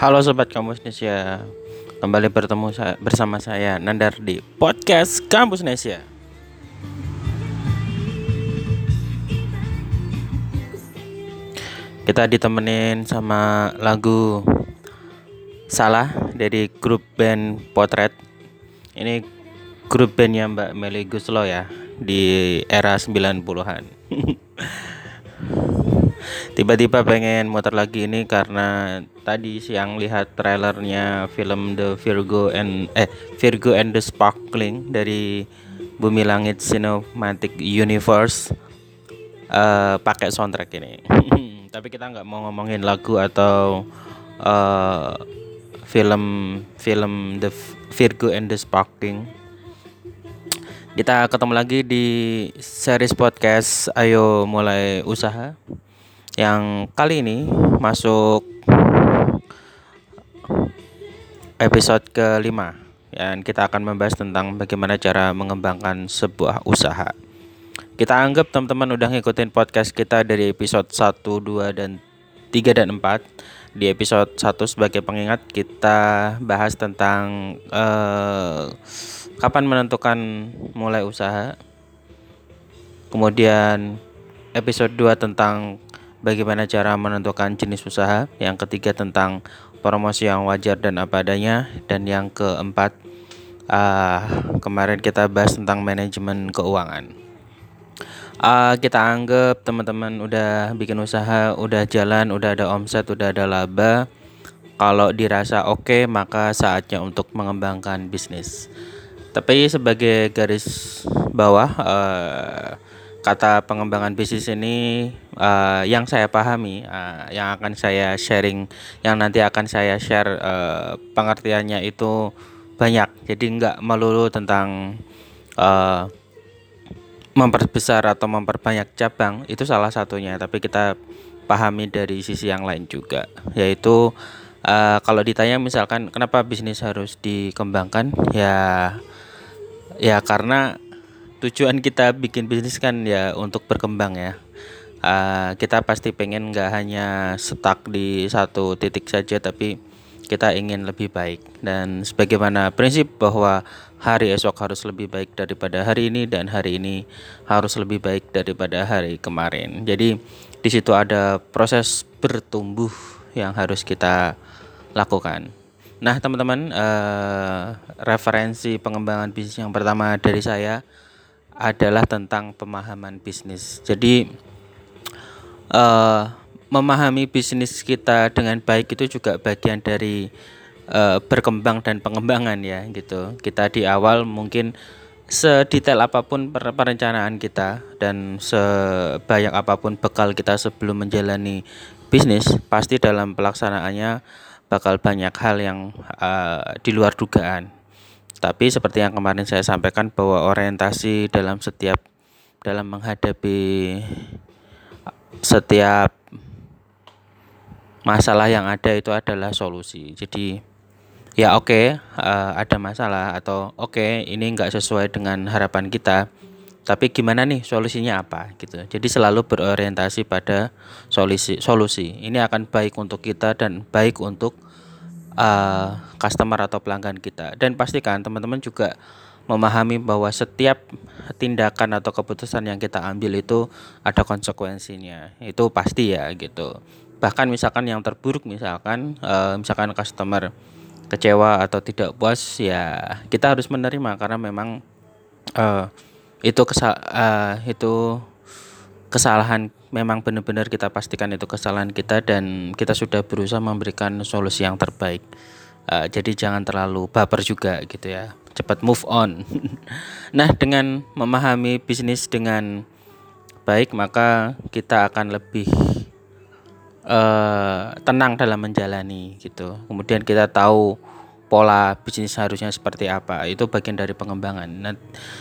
Halo Sobat Kampus Nesia. Kembali bertemu bersama saya Nandar di Podcast Kampus Nesia. Kita ditemenin sama lagu Salah dari grup band Potret. Ini grup bandnya Mbak Meli Guslo ya Di era 90-an tiba-tiba pengen muter lagi ini karena tadi siang lihat trailernya film The Virgo and eh Virgo and the Sparkling dari Bumi Langit Cinematic Universe uh, pakai soundtrack ini. Tapi kita nggak mau ngomongin lagu atau uh, film film The Virgo and the Sparkling. Kita ketemu lagi di series podcast Ayo Mulai Usaha yang kali ini masuk episode kelima dan kita akan membahas tentang bagaimana cara mengembangkan sebuah usaha. Kita anggap teman-teman udah ngikutin podcast kita dari episode 1, 2 dan 3 dan 4. Di episode 1 sebagai pengingat kita bahas tentang uh, kapan menentukan mulai usaha. Kemudian episode 2 tentang bagaimana cara menentukan jenis usaha, yang ketiga tentang promosi yang wajar dan apa adanya, dan yang keempat uh, kemarin kita bahas tentang manajemen keuangan. Uh, kita anggap teman-teman udah bikin usaha, udah jalan, udah ada omset, udah ada laba. Kalau dirasa oke, okay, maka saatnya untuk mengembangkan bisnis. Tapi sebagai garis bawah, uh, kata pengembangan bisnis ini uh, yang saya pahami, uh, yang akan saya sharing, yang nanti akan saya share uh, pengertiannya itu banyak. Jadi nggak melulu tentang uh, memperbesar atau memperbanyak cabang itu salah satunya, tapi kita pahami dari sisi yang lain juga, yaitu uh, kalau ditanya misalkan kenapa bisnis harus dikembangkan, ya ya karena tujuan kita bikin bisnis kan ya untuk berkembang ya. Uh, kita pasti pengen nggak hanya stuck di satu titik saja tapi kita ingin lebih baik. Dan sebagaimana prinsip bahwa hari esok harus lebih baik daripada hari ini dan hari ini harus lebih baik daripada hari kemarin. Jadi di situ ada proses bertumbuh yang harus kita lakukan. Nah teman-teman uh, referensi pengembangan bisnis yang pertama dari saya adalah tentang pemahaman bisnis. Jadi uh, memahami bisnis kita dengan baik itu juga bagian dari uh, berkembang dan pengembangan ya gitu. Kita di awal mungkin sedetail apa pun perencanaan kita dan sebanyak apa pun bekal kita sebelum menjalani bisnis, pasti dalam pelaksanaannya bakal banyak hal yang uh, di luar dugaan tapi seperti yang kemarin saya sampaikan bahwa orientasi dalam setiap dalam menghadapi setiap masalah yang ada itu adalah solusi. Jadi ya oke okay, uh, eh, ada masalah atau oke okay, ini nggak sesuai dengan harapan kita. Tapi gimana nih solusinya apa gitu. Jadi selalu berorientasi pada solusi solusi. Ini akan baik untuk kita dan baik untuk uh, customer atau pelanggan kita. Dan pastikan teman-teman juga memahami bahwa setiap tindakan atau keputusan yang kita ambil itu ada konsekuensinya. Itu pasti ya gitu. Bahkan misalkan yang terburuk misalkan uh, misalkan customer kecewa atau tidak puas ya kita harus menerima karena memang uh, itu kesal uh, itu kesalahan memang benar-benar kita pastikan itu kesalahan kita dan kita sudah berusaha memberikan solusi yang terbaik. Uh, jadi jangan terlalu baper juga gitu ya. Cepat move on. nah, dengan memahami bisnis dengan baik maka kita akan lebih uh, tenang dalam menjalani gitu. Kemudian kita tahu pola bisnis harusnya seperti apa. Itu bagian dari pengembangan. Nah,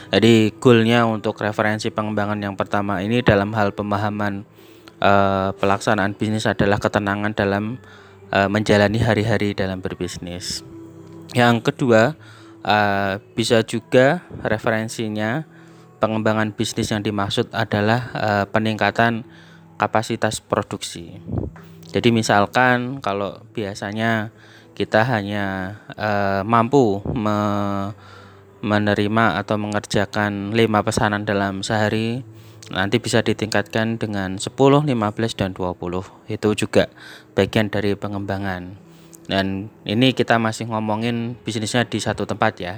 jadi goalnya untuk referensi pengembangan yang pertama ini dalam hal pemahaman uh, pelaksanaan bisnis adalah ketenangan dalam uh, menjalani hari-hari dalam berbisnis. Yang kedua uh, bisa juga referensinya pengembangan bisnis yang dimaksud adalah uh, peningkatan kapasitas produksi. Jadi misalkan kalau biasanya kita hanya uh, mampu me menerima atau mengerjakan lima pesanan dalam sehari nanti bisa ditingkatkan dengan 10, 15 dan 20. Itu juga bagian dari pengembangan. Dan ini kita masih ngomongin bisnisnya di satu tempat ya.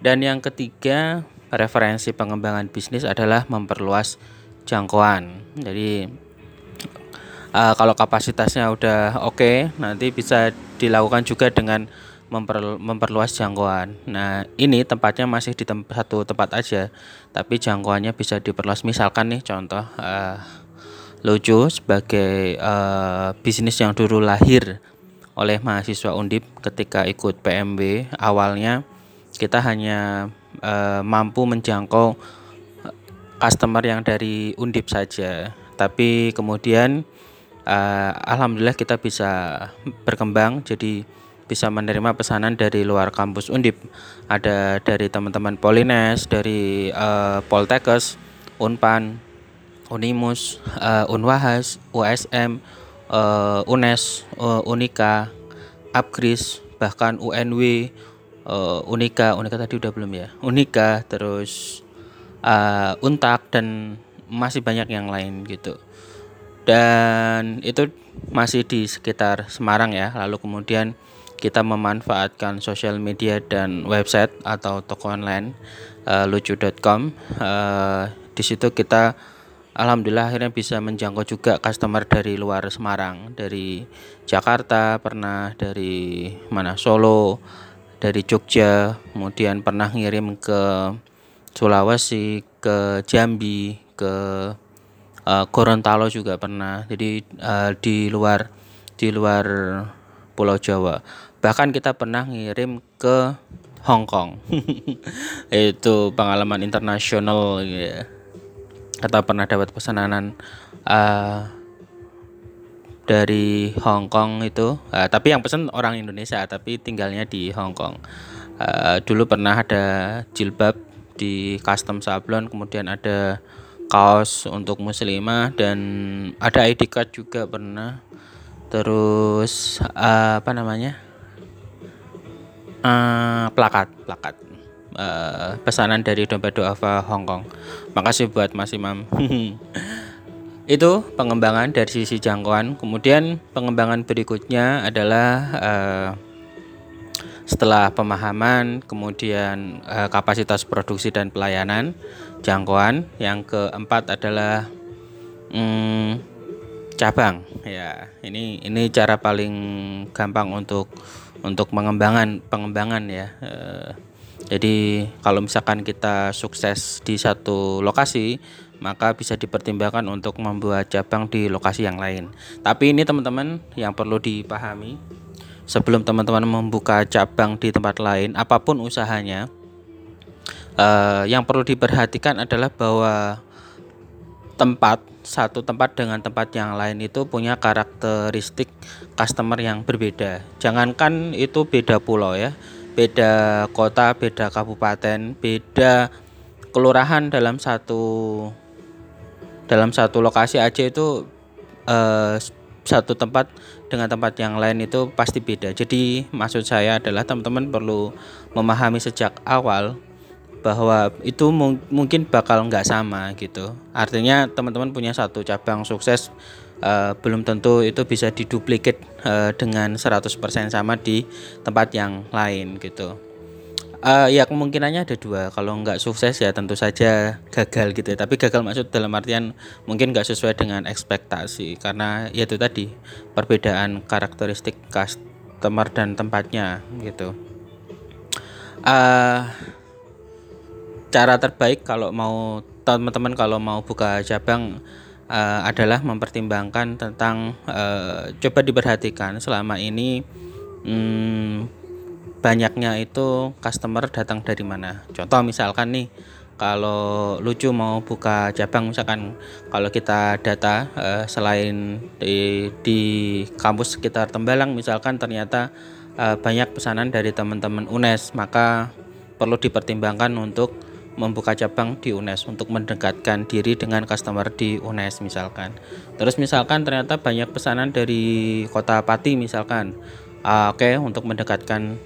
Dan yang ketiga, referensi pengembangan bisnis adalah memperluas jangkauan. Jadi uh, kalau kapasitasnya udah oke, okay, nanti bisa dilakukan juga dengan memper, memperluas jangkauan. Nah, ini tempatnya masih di tem satu tempat aja, tapi jangkauannya bisa diperluas. Misalkan nih contoh uh, lucu sebagai uh, bisnis yang dulu lahir oleh mahasiswa Undip ketika ikut PMB awalnya kita hanya uh, mampu menjangkau customer yang dari Undip saja. Tapi kemudian uh, alhamdulillah kita bisa berkembang jadi bisa menerima pesanan dari luar kampus Undip. Ada dari teman-teman Polines, dari uh, Poltekkes, Unpan, Unimus, uh, Unwahas, USM, uh, UNES, uh, Unika, Apkris, bahkan UNW, uh, Unika, Unika tadi udah belum ya? Unika, terus uh, Untak dan masih banyak yang lain gitu. Dan itu masih di sekitar Semarang ya. Lalu kemudian kita memanfaatkan sosial media dan website atau toko online uh, lucu.com uh, di situ kita alhamdulillah akhirnya bisa menjangkau juga customer dari luar Semarang dari Jakarta pernah dari mana Solo dari Jogja kemudian pernah ngirim ke Sulawesi ke Jambi ke uh, Gorontalo juga pernah. Jadi uh, di luar di luar Pulau Jawa. Bahkan kita pernah ngirim ke Hong Kong. Itu pengalaman internasional ya. Atau pernah dapat pesanan uh, dari Hong Kong itu. Uh, tapi yang pesan orang Indonesia tapi tinggalnya di Hong Kong. Uh, dulu pernah ada jilbab di custom sablon kemudian ada kaos untuk muslimah dan ada ID card juga pernah. Terus uh, apa namanya? Uh, plakat plakat. Uh, pesanan dari dompet doava Hong Kong. Makasih buat Mas Imam. Itu pengembangan dari sisi jangkauan. Kemudian pengembangan berikutnya adalah uh, setelah pemahaman kemudian uh, kapasitas produksi dan pelayanan jangkauan yang keempat adalah hmm, cabang ya ini ini cara paling gampang untuk untuk pengembangan pengembangan ya. E, jadi kalau misalkan kita sukses di satu lokasi, maka bisa dipertimbangkan untuk membuat cabang di lokasi yang lain. Tapi ini teman-teman yang perlu dipahami sebelum teman-teman membuka cabang di tempat lain, apa pun usahanya, eh, yang perlu diperhatikan adalah bahwa tempat satu tempat dengan tempat yang lain itu punya karakteristik customer yang berbeda. Jangankan itu beda pulau ya, beda kota, beda kabupaten, beda kelurahan dalam satu dalam satu lokasi aja itu eh, satu tempat dengan tempat yang lain itu pasti beda. Jadi maksud saya adalah teman-teman perlu memahami sejak awal bahwa itu mung mungkin bakal nggak sama gitu. Artinya teman-teman punya satu cabang sukses uh, belum tentu itu bisa diduplikat uh, dengan 100% sama di tempat yang lain gitu. Uh, ya kemungkinannya ada dua kalau nggak sukses ya tentu saja gagal gitu ya. tapi gagal maksud dalam artian mungkin nggak sesuai dengan ekspektasi karena ya itu tadi perbedaan karakteristik customer dan tempatnya gitu uh, cara terbaik kalau mau teman-teman kalau mau buka cabang uh, adalah mempertimbangkan tentang uh, coba diperhatikan selama ini hmm, banyaknya itu customer datang dari mana. Contoh misalkan nih kalau lucu mau buka cabang misalkan kalau kita data uh, selain di, di kampus sekitar Tembalang misalkan ternyata uh, banyak pesanan dari teman-teman UNES maka perlu dipertimbangkan untuk membuka cabang di UNES untuk mendekatkan diri dengan customer di UNES misalkan. Terus misalkan ternyata banyak pesanan dari kota Pati misalkan. Uh, Oke, okay, untuk mendekatkan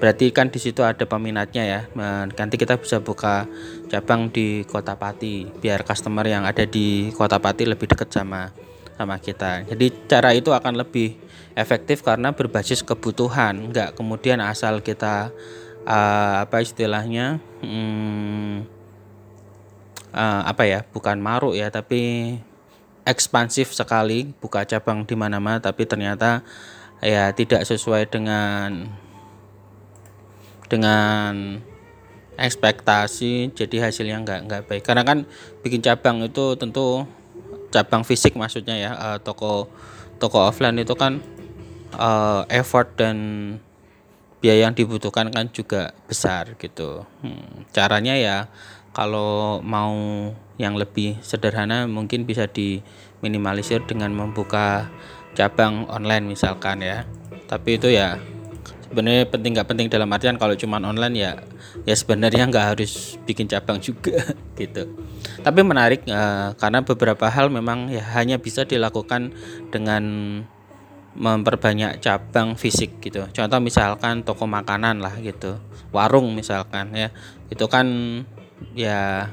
berarti kan di situ ada peminatnya ya. Nanti kita bisa buka cabang di kota Pati biar customer yang ada di kota Pati lebih dekat sama sama kita. Jadi cara itu akan lebih efektif karena berbasis kebutuhan, nggak kemudian asal kita uh, apa istilahnya? Hmm, uh, apa ya? Bukan maruk ya tapi ekspansif sekali buka cabang di mana-mana tapi ternyata ya tidak sesuai dengan dengan ekspektasi jadi hasilnya nggak nggak baik. Karena kan bikin cabang itu tentu cabang fisik maksudnya ya uh, toko toko offline itu kan uh, effort dan biaya yang dibutuhkan kan juga besar gitu. Hmm, caranya ya kalau mau yang lebih sederhana mungkin bisa diminimalisir dengan membuka cabang online misalkan ya. Tapi itu ya sebenarnya penting nggak penting dalam artian kalau cuma online ya ya sebenarnya nggak harus bikin cabang juga gitu. Tapi menarik uh, karena beberapa hal memang ya hanya bisa dilakukan dengan memperbanyak cabang fisik gitu. Contoh misalkan toko makanan lah gitu, warung misalkan ya, itu kan ya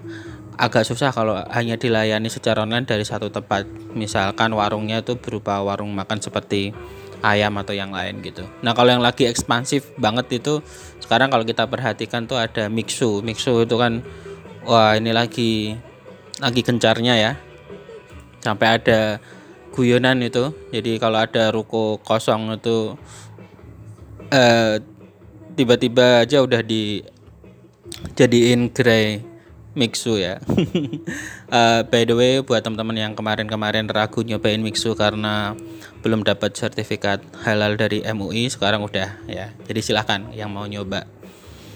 agak susah kalau hanya dilayani secara online dari satu tempat. Misalkan warungnya itu berupa warung makan seperti ayam atau yang lain gitu. Nah kalau yang lagi ekspansif banget itu sekarang kalau kita perhatikan tuh ada mixu, mixu itu kan wah ini lagi lagi gencarnya ya. Sampai ada guyonan itu. Jadi kalau ada ruko kosong itu eh, tiba-tiba aja udah di jadiin gerai mixu ya. Uh, by the way buat teman-teman yang kemarin-kemarin ragu nyobain mixu karena belum dapat sertifikat halal dari MUI sekarang udah ya. Jadi silahkan yang mau nyoba.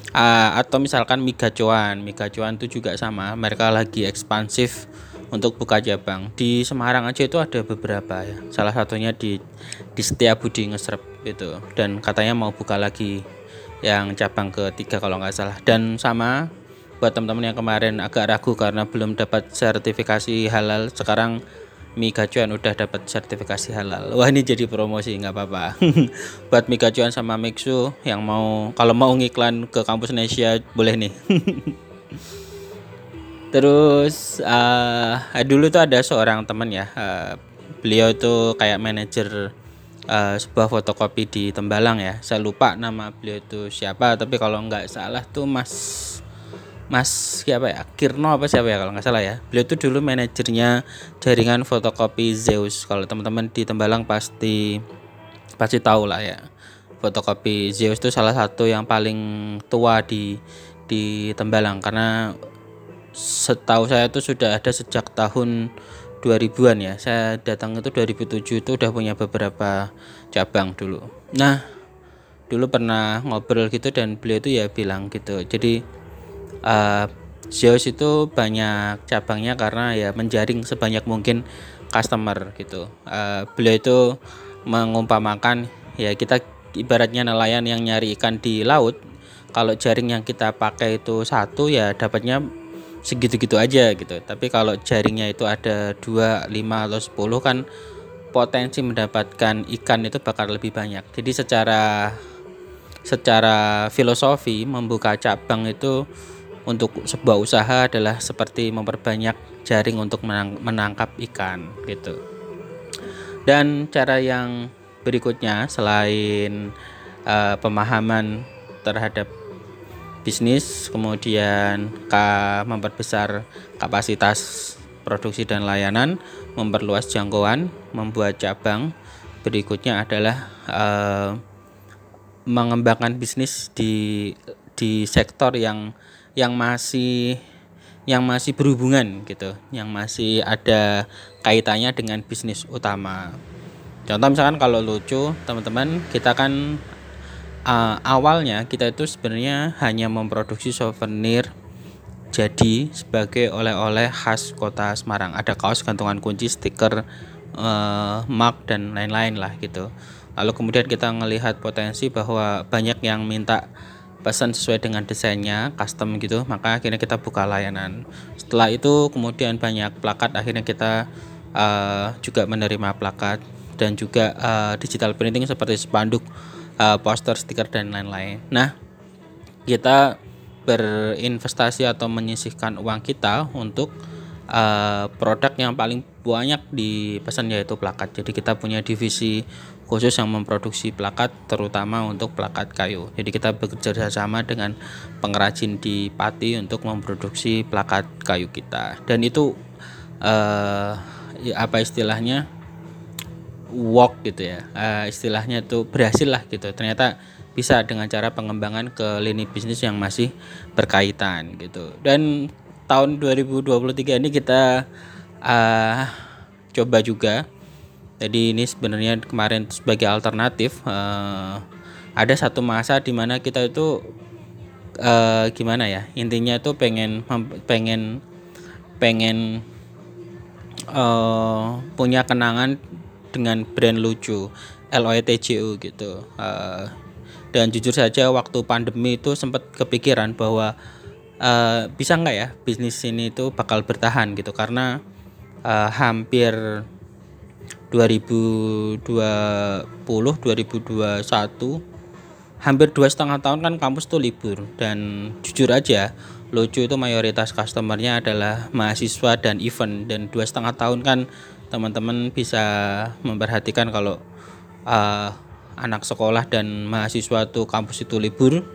Uh, atau misalkan Migacuan. Migacuan itu juga sama. Mereka lagi ekspansif untuk buka cabang. Di Semarang aja itu ada beberapa ya. Salah satunya di di Setiabudi Ngesrep itu. Dan katanya mau buka lagi yang cabang ketiga kalau nggak salah. Dan sama buat teman-teman yang kemarin agak ragu karena belum dapat sertifikasi halal. Sekarang mie gacuan udah dapat sertifikasi halal. Wah ini jadi promosi nggak apa-apa. Buat mie gacuan sama Mixu yang mau kalau mau ngiklan ke kampus Indonesia boleh nih Terus uh, dulu tuh ada seorang teman ya, uh, beliau itu kayak manajer uh, sebuah fotokopi di Tembalang ya. Saya lupa nama beliau itu siapa, tapi kalau nggak salah tuh Mas Mas siapa ya? Kirno apa siapa ya kalau nggak salah ya. Beliau tuh dulu manajernya jaringan fotokopi Zeus. Kalau teman-teman di Tembalang pasti pasti tahu lah ya. Fotokopi Zeus itu salah satu yang paling tua di di Tembalang karena setahu saya itu sudah ada sejak tahun 2000-an ya. Saya datang itu 2007 itu udah punya beberapa cabang dulu. Nah, dulu pernah ngobrol gitu dan beliau itu ya bilang gitu. Jadi uh, Zeus itu banyak cabangnya karena ya menjaring sebanyak mungkin customer gitu. Uh, beliau itu mengumpamakan ya kita ibaratnya nelayan yang nyari ikan di laut. Kalau jaring yang kita pakai itu satu ya dapatnya segitu-gitu aja gitu. Tapi kalau jaringnya itu ada 2, 5 atau 10 kan potensi mendapatkan ikan itu bakal lebih banyak. Jadi secara secara filosofi membuka cabang itu untuk sebuah usaha adalah seperti memperbanyak jaring untuk menang, menangkap ikan gitu. Dan cara yang berikutnya selain uh, pemahaman terhadap bisnis, kemudian K memperbesar kapasitas produksi dan layanan, memperluas jangkauan, membuat cabang. Berikutnya adalah uh, mengembangkan bisnis di di sektor yang yang masih yang masih berhubungan gitu, yang masih ada kaitannya dengan bisnis utama. Contoh misalkan kalau lucu, teman-teman, kita kan uh, awalnya kita itu sebenarnya hanya memproduksi souvenir jadi sebagai oleh-oleh khas kota Semarang. Ada kaos gantungan kunci stiker uh, mug dan lain-lain lah gitu. Lalu kemudian kita melihat potensi bahwa banyak yang minta pesan sesuai dengan desainnya custom gitu maka akhirnya kita buka layanan. Setelah itu kemudian banyak plakat akhirnya kita uh, juga menerima plakat dan juga uh, digital printing seperti spanduk uh, poster stiker dan lain-lain nah kita berinvestasi atau menyisihkan uang kita untuk uh, produk yang paling banyak dipesan yaitu plakat. Jadi kita punya divisi khusus yang memproduksi plakat terutama untuk plakat kayu. Jadi kita bekerja sama dengan pengrajin di Pati untuk memproduksi plakat kayu kita. Dan itu uh, ya apa istilahnya walk gitu ya. Uh, istilahnya itu berhasil lah gitu. Ternyata bisa dengan cara pengembangan ke lini bisnis yang masih berkaitan gitu. Dan tahun 2023 ini kita uh, coba juga. Jadi ini sebenarnya kemarin sebagai alternatif uh, ada satu masa di mana kita itu uh, gimana ya intinya itu pengen pengen pengen uh, punya kenangan dengan brand lucu LOETJU gitu. Uh, dan jujur saja waktu pandemi itu sempat kepikiran bahwa uh, bisa nggak ya bisnis ini itu bakal bertahan gitu. Karena uh, hampir 2020 2021 hampir dua setengah tahun kan kampus tuh libur. Dan jujur aja lucu itu mayoritas customernya adalah mahasiswa dan event. Dan dua setengah tahun kan teman-teman bisa memperhatikan kalau uh, anak sekolah dan mahasiswa tuh kampus itu libur.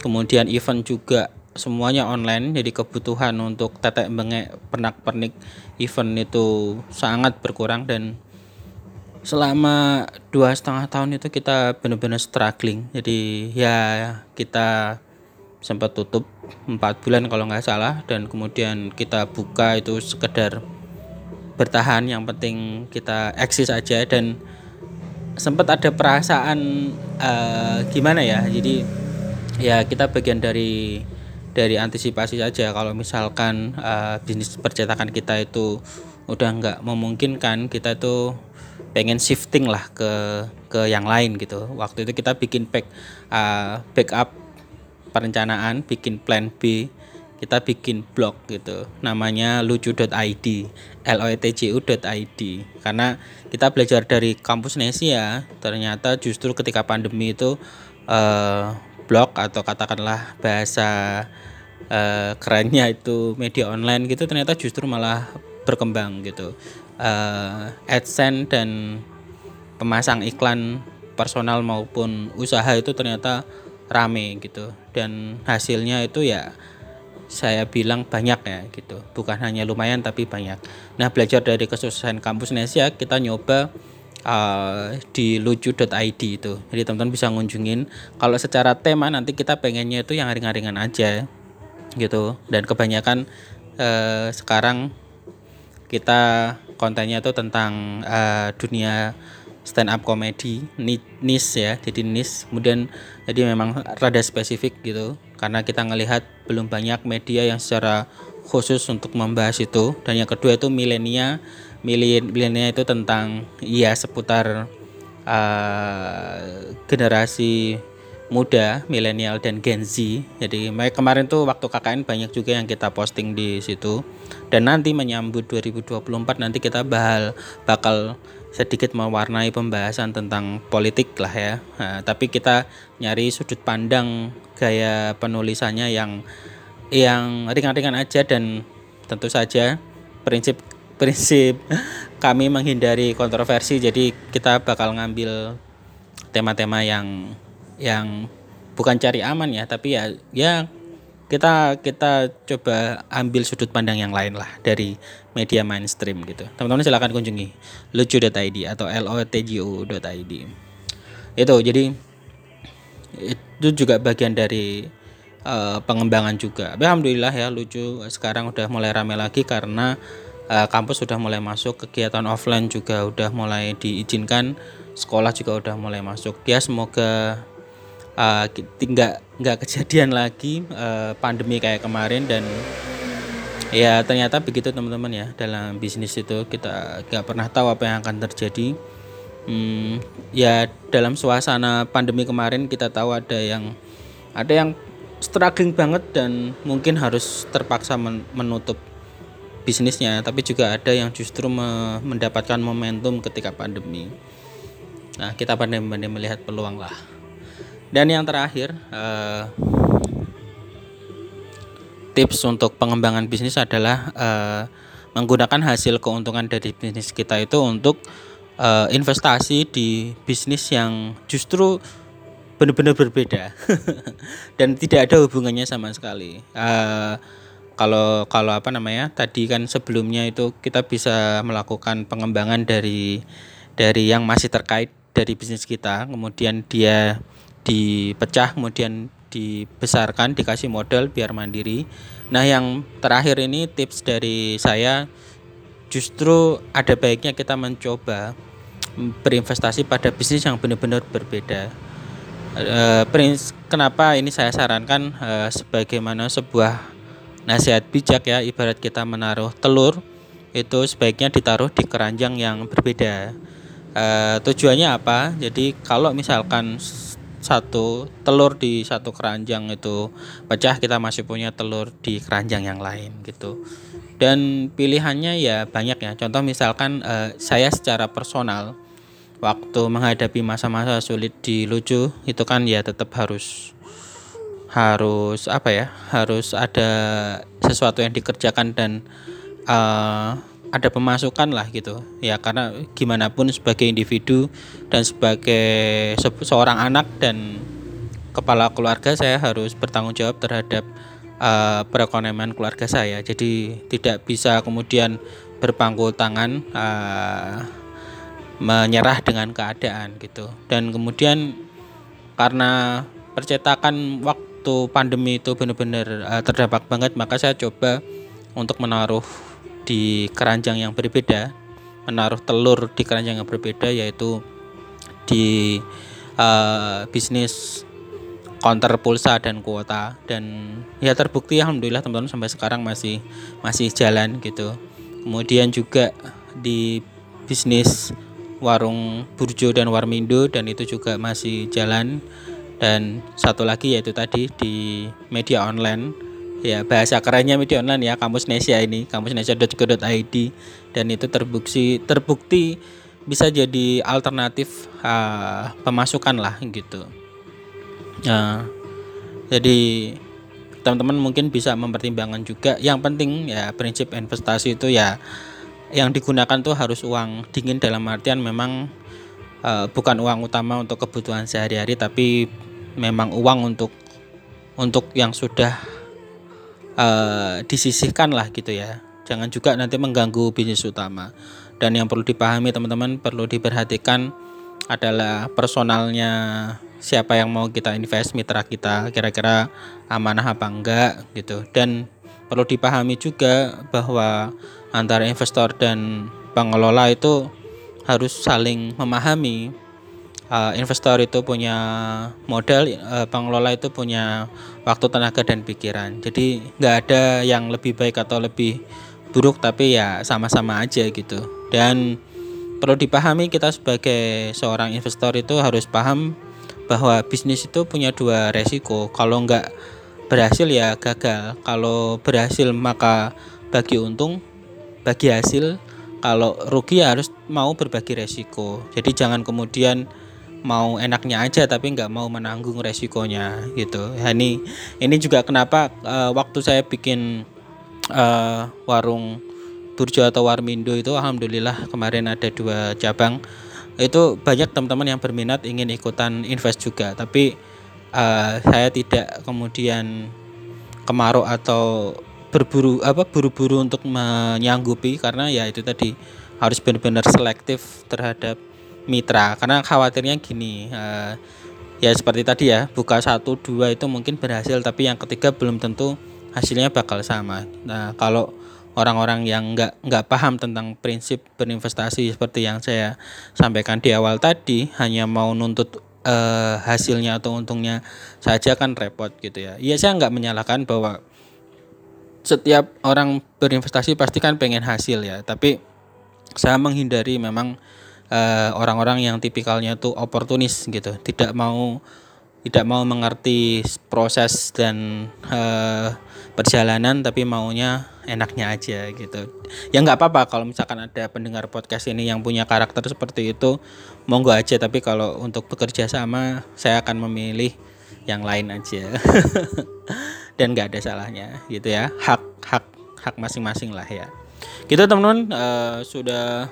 Kemudian event juga semuanya online jadi kebutuhan untuk tetek bengek pernak pernik event itu sangat berkurang dan selama dua setengah tahun itu kita benar-benar struggling. Jadi ya kita sempat tutup empat bulan kalau nggak salah dan kemudian kita buka itu sekedar bertahan yang penting kita eksis aja. Dan sempat ada perasaan uh, gimana ya jadi ya kita bagian dari dari antisipasi saja. Kalau misalkan uh, bisnis percetakan kita itu udah nggak memungkinkan kita itu pengen shifting lah ke ke yang lain gitu. Waktu itu kita bikin back uh, backup perencanaan bikin plan B kita bikin blog gitu namanya lucu.id loetcu.id karena kita belajar dari kampus Nesia ternyata justru ketika pandemi itu uh, blog atau katakanlah bahasa uh, kerennya itu media online gitu ternyata justru malah berkembang gitu. Uh, AdSense dan pemasang iklan personal maupun usaha itu ternyata rame gitu. Dan hasilnya itu ya saya bilang banyak ya gitu bukan hanya lumayan tapi banyak nah belajar dari kesuksesan kampus Nesia kita nyoba uh, di lucu.id itu. Jadi teman-teman bisa ngunjungin. Kalau secara tema nanti kita pengennya itu yang ringan-ringan aja gitu. Dan kebanyakan uh, sekarang kita kontennya itu tentang uh, dunia stand up comedy nis ya jadi nis kemudian jadi memang rada spesifik gitu karena kita ngelihat belum banyak media yang secara khusus untuk membahas itu dan yang kedua itu milenia milenial itu tentang ya seputar uh, generasi muda, milenial dan Gen Z. Jadi kemarin tuh waktu KKN banyak juga yang kita posting di situ. Dan nanti menyambut 2024 nanti kita bahal bakal sedikit mewarnai pembahasan tentang politik lah ya. Nah, tapi kita nyari sudut pandang gaya penulisannya yang yang ringan-ringan aja dan tentu saja prinsip prinsip kami menghindari kontroversi jadi kita bakal ngambil tema-tema yang yang bukan cari aman ya tapi ya ya kita kita coba ambil sudut pandang yang lain lah dari media mainstream gitu. Teman-teman silahkan kunjungi lucu.id atau lotgu.id itu jadi itu juga bagian dari uh, pengembangan juga. Alhamdulillah ya lucu sekarang udah mulai rame lagi karena uh, kampus sudah mulai masuk kegiatan offline juga udah mulai diizinkan sekolah juga udah mulai masuk. Ya semoga uh, nggak nggak kejadian lagi uh, pandemi kayak kemarin dan ya ternyata begitu teman-teman ya. Dalam bisnis itu kita nggak pernah tahu apa yang akan terjadi. Hmm, ya dalam suasana pandemi kemarin kita tahu ada yang ada yang struggling banget dan mungkin harus terpaksa menutup bisnisnya. Tapi juga ada yang justru mendapatkan momentum ketika pandemi. Nah kita pandai-pandai melihat peluang lah. Dan yang terakhir uh, tips untuk pengembangan bisnis adalah uh, menggunakan hasil keuntungan dari bisnis kita itu untuk uh, investasi di bisnis yang justru benar-benar berbeda dan tidak ada hubungannya sama sekali. Uh, kalau kalau apa namanya tadi kan sebelumnya itu kita bisa melakukan pengembangan dari dari yang masih terkait dari bisnis kita, kemudian dia dipecah, kemudian dibesarkan, dikasih modal biar mandiri. Nah, yang terakhir ini tips dari saya justru ada baiknya kita mencoba berinvestasi pada bisnis yang benar-benar berbeda. Uh, kenapa ini saya sarankan uh, sebagaimana sebuah nasihat bijak ya ibarat kita menaruh telur itu sebaiknya ditaruh di keranjang yang berbeda. Uh, tujuannya apa? Jadi kalau misalkan satu telur di satu keranjang itu pecah kita masih punya telur di keranjang yang lain gitu. Dan pilihannya ya banyak ya. Contoh misalkan uh, saya secara personal waktu menghadapi masa-masa sulit di lucu itu kan ya tetap harus harus apa ya harus ada sesuatu yang dikerjakan dan uh, ada pemasukan lah gitu. Ya karena gimana pun sebagai individu dan sebagai se seorang anak dan kepala keluarga saya harus bertanggung jawab terhadap uh, perekonomian keluarga saya. Jadi tidak bisa kemudian berpangku tangan uh, menyerah dengan keadaan gitu. Dan kemudian karena percetakan waktu pandemi itu benar-benar uh, terdampak banget maka saya coba untuk menaruh di keranjang yang berbeda menaruh telur di keranjang yang berbeda yaitu di uh, bisnis counter pulsa dan kuota. Dan ya terbukti alhamdulillah teman-teman sampai sekarang masih masih jalan gitu. Kemudian juga di bisnis warung burjo dan warmindo dan itu juga masih jalan. Dan satu lagi yaitu tadi di media online ya bahasa kerennya media online ya kamus Nesia ini kamusnesia.co.id dan itu terbukti terbukti bisa jadi alternatif uh, pemasukan lah gitu. Uh, jadi teman-teman mungkin bisa mempertimbangkan juga. Yang penting ya prinsip investasi itu ya yang digunakan tuh harus uang dingin dalam artian memang uh, bukan uang utama untuk kebutuhan sehari-hari tapi memang uang untuk untuk yang sudah uh, disisihkan lah gitu ya. Jangan juga nanti mengganggu bisnis utama. Dan yang perlu dipahami teman-teman perlu diperhatikan adalah personalnya siapa yang mau kita invest mitra kita kira-kira amanah apa enggak gitu. Dan perlu dipahami juga bahwa antara investor dan pengelola itu harus saling memahami uh, investor itu punya modal, uh, pengelola itu punya waktu, tenaga dan pikiran. Jadi nggak ada yang lebih baik atau lebih buruk, tapi ya sama-sama aja gitu. Dan perlu dipahami kita sebagai seorang investor itu harus paham bahwa bisnis itu punya dua resiko. Kalau nggak berhasil ya gagal. Kalau berhasil maka bagi untung, bagi hasil. Kalau rugi ya harus mau berbagi resiko. Jadi jangan kemudian mau enaknya aja tapi nggak mau menanggung resikonya gitu. Ya, ini ini juga kenapa uh, waktu saya bikin uh, warung Burjo atau Warmindo itu alhamdulillah kemarin ada dua cabang itu banyak teman-teman yang berminat ingin ikutan invest juga tapi uh, saya tidak kemudian kemaruk atau berburu apa buru-buru untuk menyanggupi karena ya itu tadi harus benar-benar selektif terhadap mitra. Karena khawatirnya gini uh, ya seperti tadi ya buka satu dua itu mungkin berhasil tapi yang ketiga belum tentu hasilnya bakal sama. Nah kalau orang-orang yang nggak nggak paham tentang prinsip berinvestasi seperti yang saya sampaikan di awal tadi hanya mau nuntut uh, hasilnya atau untungnya saja kan repot gitu ya. Iya saya nggak menyalahkan bahwa setiap orang berinvestasi pasti kan pengen hasil ya tapi saya menghindari memang eh, orang-orang yang tipikalnya tuh oportunis gitu. Tidak mau tidak mau mengerti proses dan uh, perjalanan tapi maunya enaknya aja gitu. Ya nggak apa-apa kalau misalkan ada pendengar podcast ini yang punya karakter seperti itu monggo aja. Tapi kalau untuk bekerja sama saya akan memilih yang lain aja. Dan nggak ada salahnya gitu ya. Hak hak hak masing-masing lah ya. Gitu teman-teman. Uh, sudah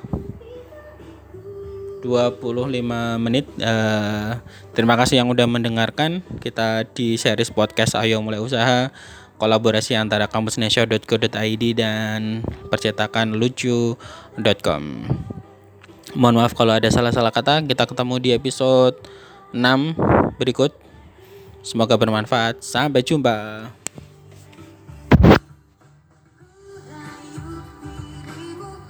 25 menit uh, terima kasih yang udah mendengarkan kita di series podcast ayo mulai usaha kolaborasi antara kampusnesha.co.id dan percetakan lucu.com. Mohon maaf kalau ada salah-salah kata. Kita ketemu di episode 6 berikut. Semoga bermanfaat. Sampai jumpa.